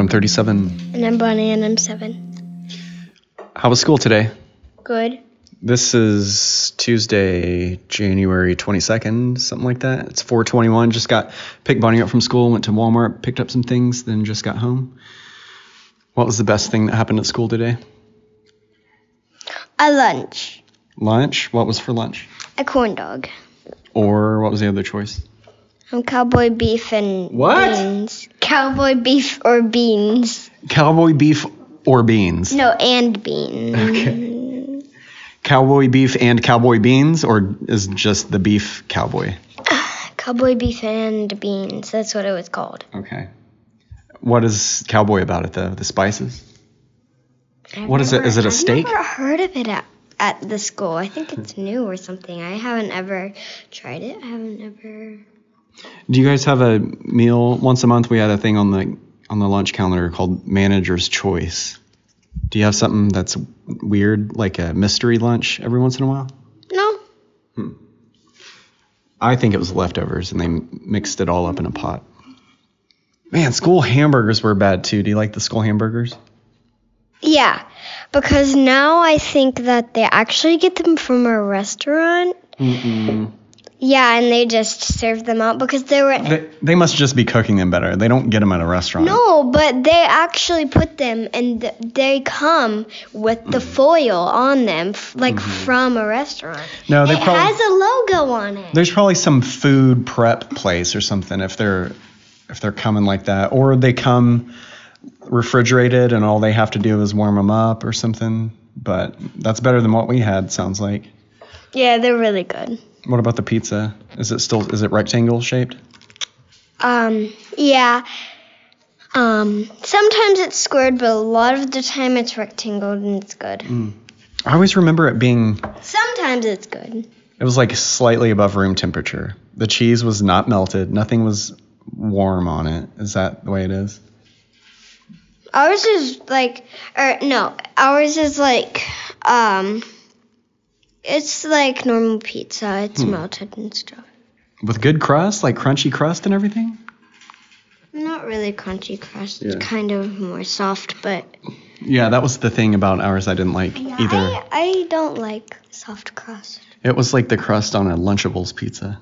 I'm 37. And I'm Bonnie, and I'm seven. How was school today? Good. This is Tuesday, January 22nd, something like that. It's 421. Just got picked Bonnie up from school, went to Walmart, picked up some things, then just got home. What was the best thing that happened at school today? A lunch. Lunch? What was for lunch? A corn dog. Or what was the other choice? Um, cowboy beef and What? beans. Cowboy beef or beans. Cowboy beef or beans? No, and beans. Okay. Cowboy beef and cowboy beans, or is just the beef cowboy? Cowboy beef and beans. That's what it was called. Okay. What is cowboy about it though? The spices? What is it? Is it a I've steak? I've never heard of it at, at the school. I think it's new or something. I haven't ever tried it. I haven't ever. Do you guys have a meal once a month? We had a thing on the on the lunch calendar called Manager's Choice. Do you have something that's weird, like a mystery lunch every once in a while? No. Hmm. I think it was leftovers and they mixed it all up in a pot. Man, school hamburgers were bad too. Do you like the school hamburgers? Yeah, because now I think that they actually get them from a restaurant. Mm-mm. Yeah, and they just serve them out because they were. They, they must just be cooking them better. They don't get them at a restaurant. No, but they actually put them and they come with the foil on them, like from a restaurant. Mm-hmm. No, they it probably- has a logo on it. There's probably some food prep place or something if they're if they're coming like that, or they come refrigerated and all they have to do is warm them up or something. But that's better than what we had. Sounds like. Yeah, they're really good. What about the pizza? Is it still is it rectangle shaped? Um, yeah. Um, sometimes it's squared, but a lot of the time it's rectangle and it's good. I always remember it being Sometimes it's good. it was like slightly above room temperature. The cheese was not melted. Nothing was warm on it. Is that the way it is? Ours is like, or no, ours is like, um, it's like normal pizza. It's hmm. melted and stuff. With good crust, like crunchy crust and everything? Not really crunchy crust. Yeah. It's kind of more soft, but Yeah, that was the thing about ours I didn't like either. I, I don't like soft crust. It was like the crust on a Lunchables pizza.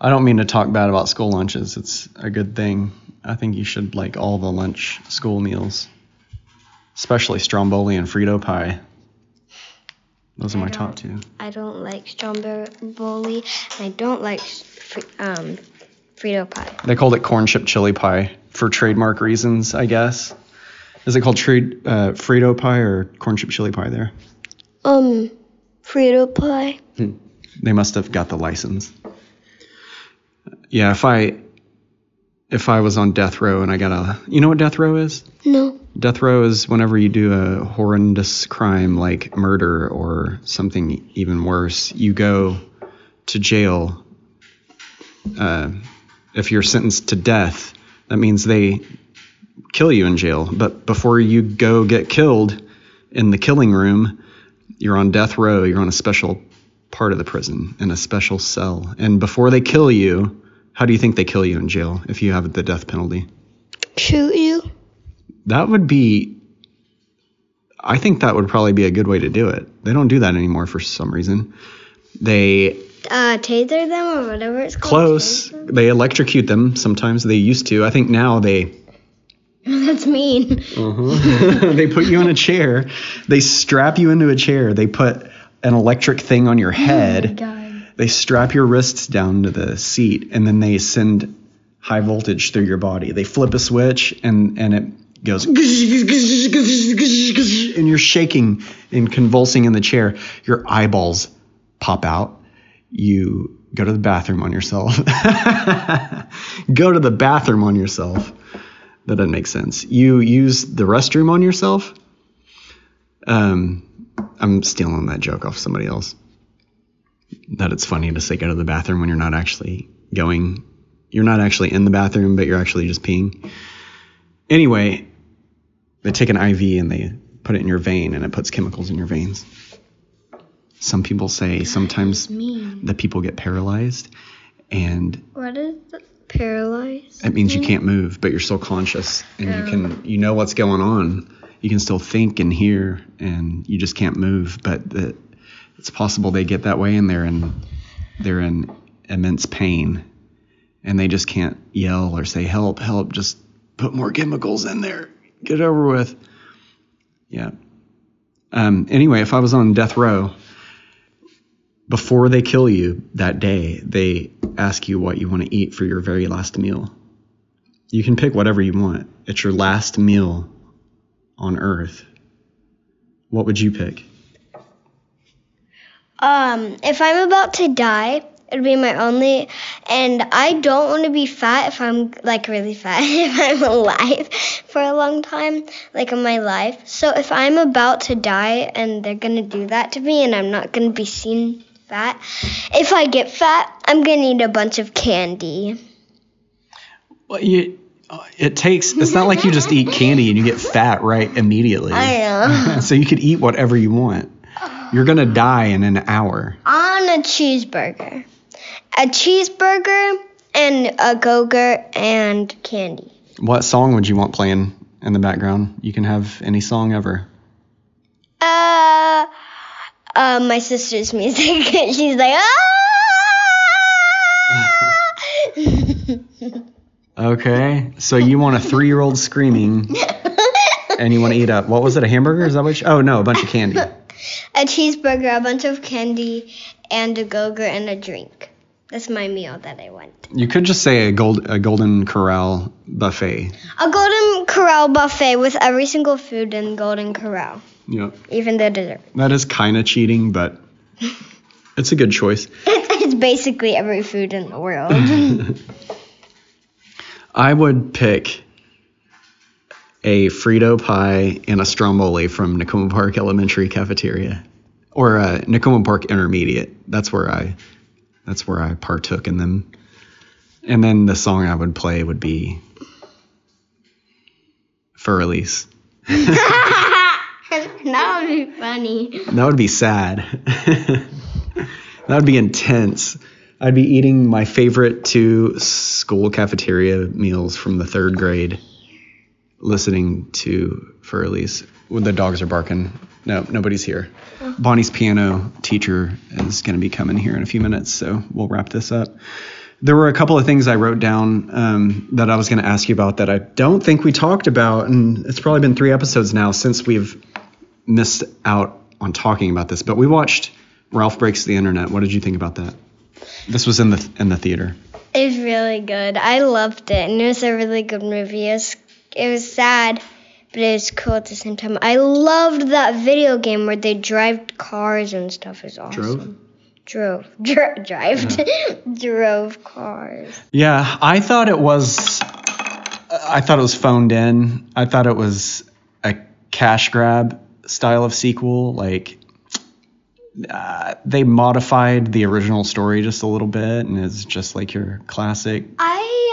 I don't mean to talk bad about school lunches. It's a good thing. I think you should like all the lunch school meals, especially Stromboli and Frito pie. Those are my top two. I don't like and I don't like um, Frito pie. They called it corn chip chili pie for trademark reasons, I guess. Is it called trade, uh, Frito pie or corn chip chili pie there? Um, Frito pie. They must have got the license. Yeah, if I if I was on death row and I got a you know what death row is? No. Death row is whenever you do a horrendous crime like murder or something even worse, you go to jail. Uh, if you're sentenced to death, that means they kill you in jail. But before you go get killed in the killing room, you're on death row. You're on a special part of the prison in a special cell. And before they kill you, how do you think they kill you in jail if you have the death penalty? Shoot you? That would be. I think that would probably be a good way to do it. They don't do that anymore for some reason. They Uh, taser them or whatever it's called. close. They electrocute them. Sometimes they used to. I think now they That's mean. Uh-huh. they put you in a chair. They strap you into a chair. They put an electric thing on your head. God. They strap your wrists down to the seat, and then they send high voltage through your body. They flip a switch, and and it goes, and you're shaking and convulsing in the chair. Your eyeballs pop out. You go to the bathroom on yourself. go to the bathroom on yourself. That doesn't make sense. You use the restroom on yourself. Um, I'm stealing that joke off somebody else that it's funny to say go to the bathroom when you're not actually going. You're not actually in the bathroom, but you're actually just peeing. Anyway, they take an IV and they put it in your vein and it puts chemicals in your veins. Some people say sometimes the people get paralyzed and What is the Paralyzed. It means you can't move, but you're still conscious and you can oh. you know what's going on. You can still think and hear, and you just can't move. But the, it's possible they get that way, and they're in they're in immense pain, and they just can't yell or say help, help. Just put more chemicals in there. Get it over with. Yeah. Um, anyway, if I was on death row, before they kill you that day, they ask you what you want to eat for your very last meal. You can pick whatever you want. It's your last meal on earth. What would you pick? Um, if I'm about to die, it'd be my only, and I don't want to be fat if I'm like really fat, if I'm alive for a long time, like in my life. So if I'm about to die and they're gonna do that to me and I'm not gonna be seen fat, if I get fat, I'm gonna eat a bunch of candy. Well, you, it takes. It's not like you just eat candy and you get fat right immediately. I know. so you could eat whatever you want. You're gonna die in an hour. On a cheeseburger. A cheeseburger and a go-gurt and candy. What song would you want playing in the background? You can have any song ever. Uh, uh, my sister's music. She's like, ah! Okay, so you want a three-year-old screaming, and you want to eat a what was it? A hamburger? Is that what? You, oh no, a bunch of candy. A cheeseburger, a bunch of candy, and a go-gurt and a drink. That's my meal that I want. You could just say a gold a Golden Corral buffet. A Golden Corral buffet with every single food in Golden Corral, Yep. even the dessert. That is kind of cheating, but it's a good choice. It's, it's basically every food in the world. I would pick a Frito pie and a stromboli from Nakoma Park Elementary cafeteria, or uh, Nakoma Park Intermediate. That's where I, that's where I partook in them. And then the song I would play would be Für Elise. that would be funny. That would be sad. that would be intense. I'd be eating my favorite two school cafeteria meals from the third grade, listening to Für Elise. When the dogs are barking. No, nobody's here. Bonnie's piano teacher is going to be coming here in a few minutes, so we'll wrap this up. There were a couple of things I wrote down um, that I was going to ask you about that I don't think we talked about, and it's probably been three episodes now since we've missed out on talking about this. But we watched Ralph Breaks the Internet. What did you think about that? This was in the in the theater. It was really good. I loved it, and it was a really good movie. It was sad, but it was cool at the same time. I loved that video game where they drive cars and stuff. Was awesome. Drove. Drove. Drive. Drove cars. Yeah, I thought it was. I thought it was phoned in. I thought it was a cash grab style of sequel. Like uh, they modified the original story just a little bit, and it's just like your classic. I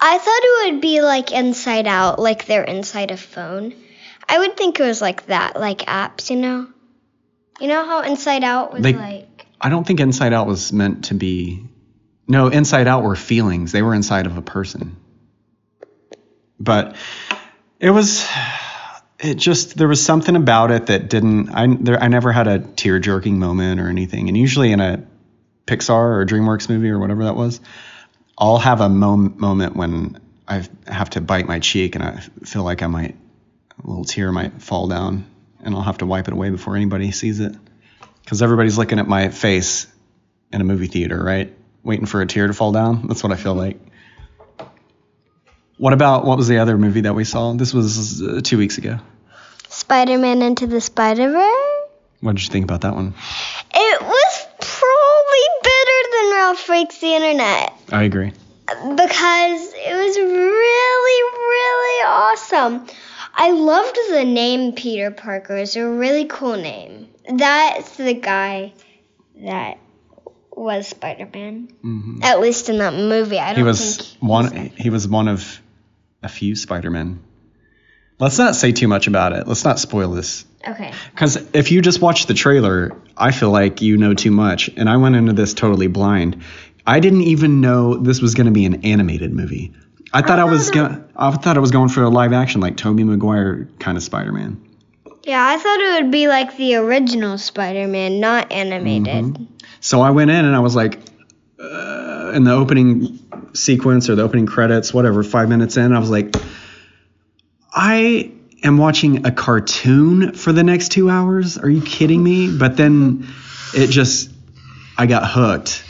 I thought it would be like Inside Out, like they're inside a phone. I would think it was like that, like apps, you know. You know how Inside Out was They- like. I don't think Inside Out was meant to be. No, Inside Out were feelings. They were inside of a person. But it was. It just there was something about it that didn't. I there, I never had a tear jerking moment or anything. And usually in a Pixar or DreamWorks movie or whatever that was, I'll have a mom- moment when I have to bite my cheek and I feel like I might a little tear might fall down and I'll have to wipe it away before anybody sees it because everybody's looking at my face in a movie theater, right? Waiting for a tear to fall down. That's what I feel like. What about what was the other movie that we saw? This was uh, two weeks ago. Spider Man Into the Spider Verse? What did you think about that one? It was probably better than Ralph Breaks the Internet I agree. because it was really, really awesome. I loved the name Peter Parker. It's a really cool name. That's the guy that was Spider Man. hmm At least in that movie. I don't He was think one. He was one of a few Spider-Men. Let's not say too much about it. Let's not spoil this. Okay. Because if you just watch the trailer, I feel like you know too much. And I went into this totally blind. I didn't even know this was going to be an animated movie. I thought I, was thought going. I thought I was going for a live action, like Tobey Maguire kind of Spider-Man. Yeah, I thought it would be like the original Spider-Man, not animated. Mhm. So I went in and I was like, uh, in the opening sequence or the opening credits, whatever, five minutes in, I was like, I am watching a cartoon for the next two hours. Are you kidding me? But then it just, I got hooked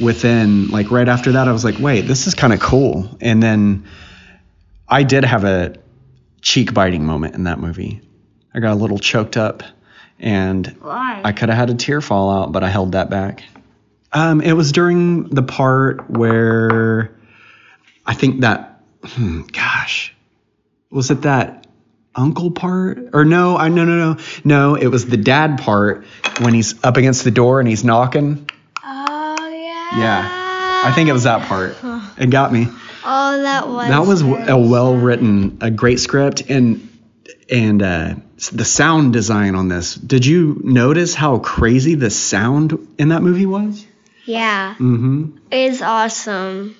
within, like, right after that, I was like, wait, this is kind of cool. And then I did have a cheek biting moment in that movie. I got a little choked up and Why? I could have had a tear fall out, but I held that back. Um, it was during the part where I think that, hmm, gosh, was it that uncle part? Or no, I no no no no. It was the dad part when he's up against the door and he's knocking. oh yeah. Yeah, I think it was that part. It got me. Oh, that was. That was a well written, a great script, and and uh, the sound design on this. Did you notice how crazy the sound in that movie was? Yeah, Mm-hmm. it's awesome.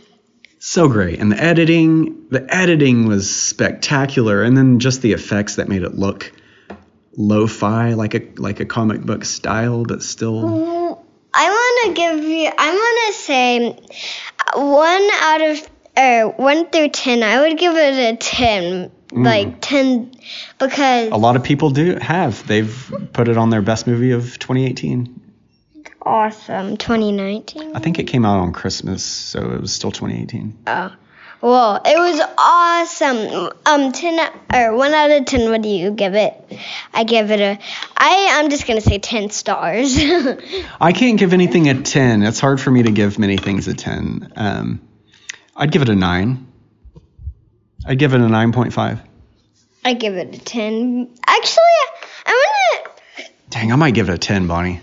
So great, and the editing, the editing was spectacular, and then just the effects that made it look lo-fi, like a like a comic book style, but still. Mm, I want to give you. I want to say one out of uh, one through ten. I would give it a ten, like ten, because A lot of people do have. They've put it on their best movie of 2018. Awesome. 2019. I think it came out on Christmas, so it was still 2018. Oh. Well, it was awesome. Um, ten or one out of ten. What do you give it? I give it a. I I'm just gonna say ten stars. I can't give anything a 10. It's hard for me to give many things a 10. Um, I'd give it a 9. I'd give it a 9.5. I give it a ten. Actually, I'm gonna. Dang, I might give it a 10, Bonnie.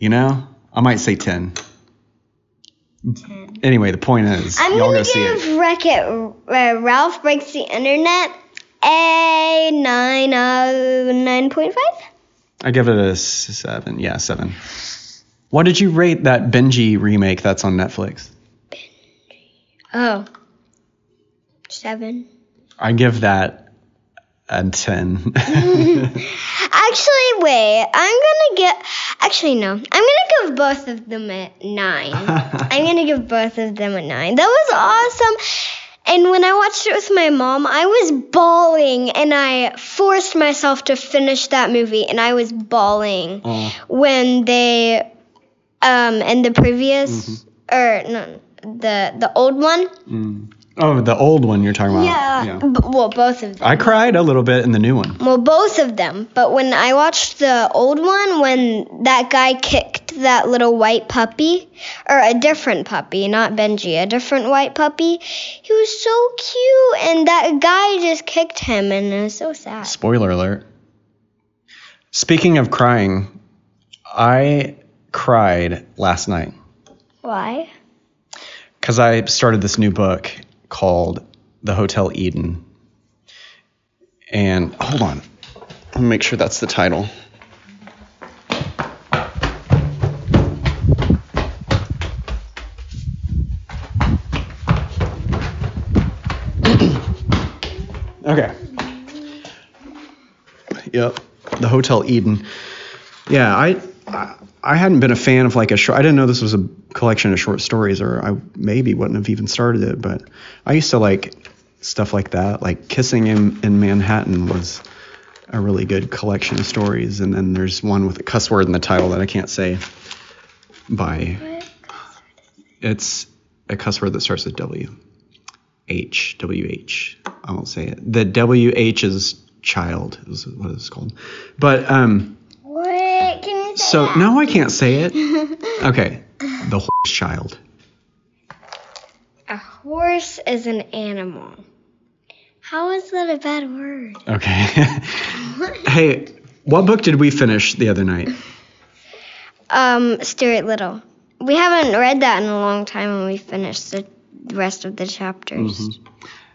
You know? I might say 10. Ten. Anyway, the point is, I'm y'all gonna go see it. give Wreck It uh, Ralph Breaks the Internet a nine uh nine point five. I give it a 7. Yeah, 7. What did you rate that Benji remake that's on Netflix? Oh. Seven. I give that a 10. Actually, wait. I'm gonna get. Actually, no. I'm gonna give both of them a nine. I'm gonna give both of them a nine. That was awesome. And when I watched it with my mom, I was bawling, and I forced myself to finish that movie, and I was bawling Oh. when they, um, in the previous or no, the the old one. Mm. Oh, the old one you're talking about. Yeah. B- well, both of them. I cried a little bit in the new one. Well, both of them. But when I watched the old one, when that guy kicked that little white puppy, or a different puppy, not Benji, a different white puppy, he was so cute, and that guy just kicked him, and it was so sad. Spoiler alert. Speaking of crying, I cried last night Why? because I started this new book called The Hotel Eden. And hold on, make sure that's the title. okay. Yep, The Hotel Eden. Yeah, I, I hadn't been a fan of like a short. I didn't know this was a collection of short stories, or I maybe wouldn't have even started it. But I used to like stuff like that. Like Kissing in, in Manhattan was a really good collection of stories, and then there's one with a cuss word in the title that I can't say. By it's a cuss word that starts with W. H W H. I won't say it. The W H is child is what it's called. But um What? Can you say so that? no I can't say it. Okay. The horse child. A horse is an animal. How is that a bad word? Okay. hey, what book did we finish the other night? Um, Stuart Little. We haven't read that in a long time, and we finished the rest of the chapters.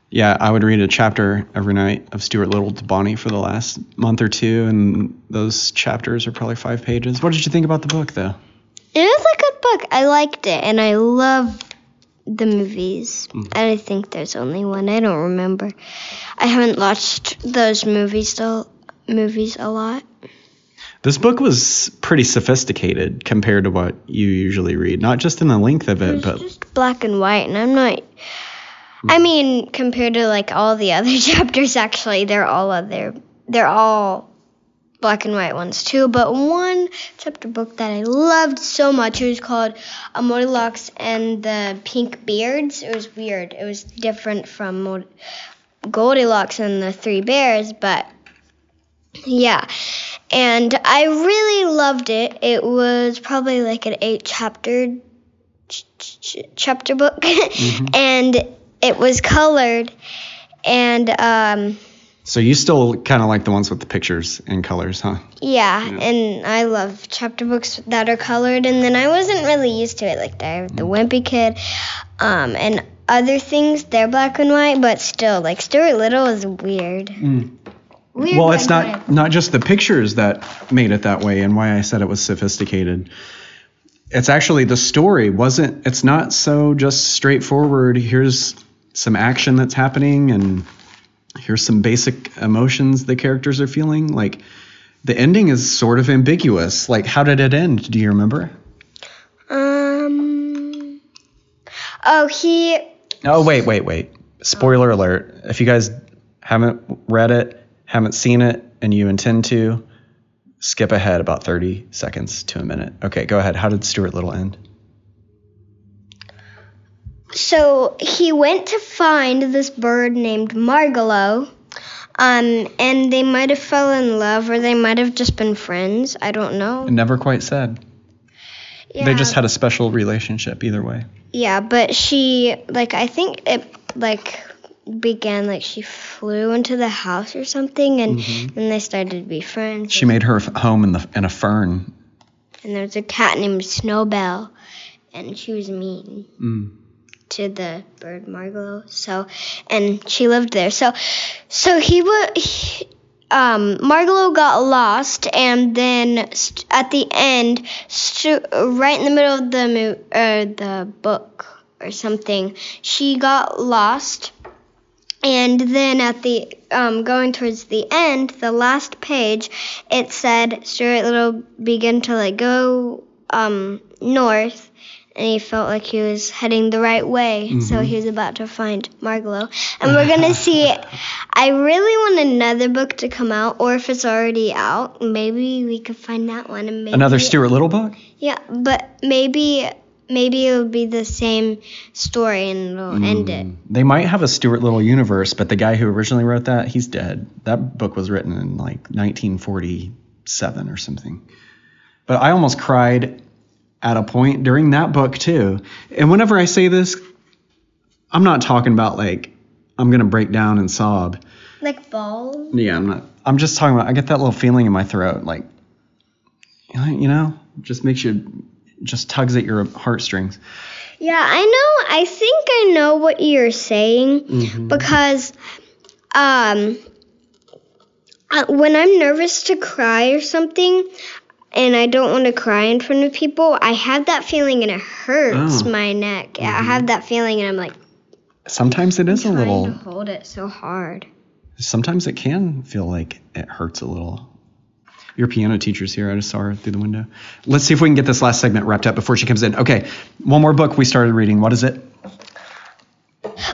Yeah, I would read a chapter every night of Stuart Little to Bonnie for the last month or two, and those chapters are probably five pages. What did you think about the book, though? It was a good book. I liked it, and I love the movies. Mhm. I think there's only one. I don't remember. I haven't watched those movies though. Movies a lot. This book was pretty sophisticated compared to what you usually read, not just in the length of it, It's but just black and white, and I'm not. Hmm. I mean, compared to like all the other chapters, actually, they're all other. They're all black and white ones too. But one chapter book that I loved so much, it was called "A Goldilocks and the Pink Beards." It was weird. It was different from Goldilocks and the Three Bears, but yeah. And I really loved it. It was probably like an eight chapter ch- ch- chapter book, mm-hmm. and it was colored. And um, so you still kind of like the ones with the pictures and colors, huh? yeah, and I love chapter books that are colored. And then I wasn't really used to it, like the the Wimpy Kid, um, and other things. They're black and white, but still, like Stuart Little is weird. Weird Well, it's not not just the pictures that made it that way, and why I said it was sophisticated. It's actually the story wasn't. It's not so just straightforward. Here's some action that's happening, and here's some basic emotions the characters are feeling. Like the ending is sort of ambiguous. Like how did it end? Do you remember? Um. Oh, he. Oh wait, wait, wait. Spoiler alert. If you guys haven't read it, haven't seen it, and you intend to, skip ahead about 30 seconds to a minute. Okay, go ahead. How did Stuart Little end? So he went to find this bird named Margalo. Um, and they might have fell in love, or they might have just been friends. I don't know. It never quite said. Yeah. They just had a special relationship either way. Yeah, but she like I think it like began like she flew into the house or something, and then they started to be friends. Mm-hmm. She made her f- home in the in a fern. and there was a cat named Snowbell, and she was mean Mm. to the bird Margalo. So, and she lived there. So, so he was. Um, Margalo got lost, and then st- at the end, st- right in the middle of the mo- uh, the book or something, she got lost. And then at the um, going towards the end, the last page, it said Stuart Little began to like go um, north, and he felt like he was heading the right way. So he was about to find Margalo, and we're gonna see. I really want another book to come out, or if it's already out, maybe we could find that one. And maybe Another Stuart Little book? Yeah, but maybe maybe it'll be the same story and it'll end it. Mm. They might have a Stuart Little universe, but the guy who originally wrote that, he's dead. That book was written in like 1947 or something. But I almost cried at a point during that book too. And whenever I say this, I'm not talking about like I'm gonna break down and sob. Like balls. Yeah, I'm not. I'm just talking about. I get that little feeling in my throat, like you know, just makes you, just tugs at your heartstrings. Yeah, I know. I think I know what you're saying Mhm. because um uh, when I'm nervous to cry or something and I don't want to cry in front of people, I have that feeling and it hurts Oh. my neck. Yeah, I have that feeling and I'm like Sometimes it is a little. to hold it so hard. Sometimes it can feel like it hurts a little. Your piano teacher's here. I just saw her through the window. Let's see if we can get this last segment wrapped up before she comes in. Okay, one more book we started reading. What is it?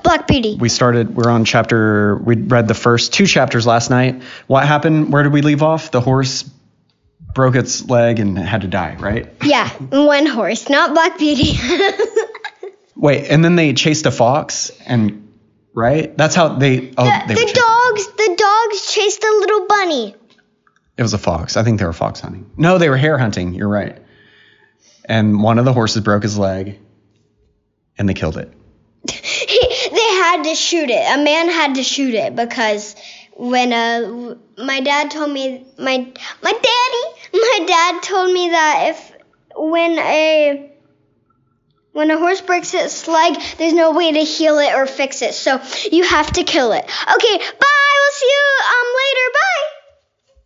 Black Beauty. We started. We're on chapter. We read the first two chapters last night. What happened? Where did we leave off? The horse broke its leg and had to die, right? Yeah, one horse, not Black Beauty. Wait, and then they chased a fox and right? That's how they. Oh, the they the dogs, the dogs chased a little bunny. It was a fox. I think they were fox hunting. No, they were hare hunting. You're right. And one of the horses broke his leg, and they killed it. They had to shoot it. A man had to shoot it because when uh my dad told me my my daddy my dad told me that if when a when a horse breaks its leg, there's no way to heal it or fix it. So you have to kill it. Okay, bye. We'll see you um later. bye.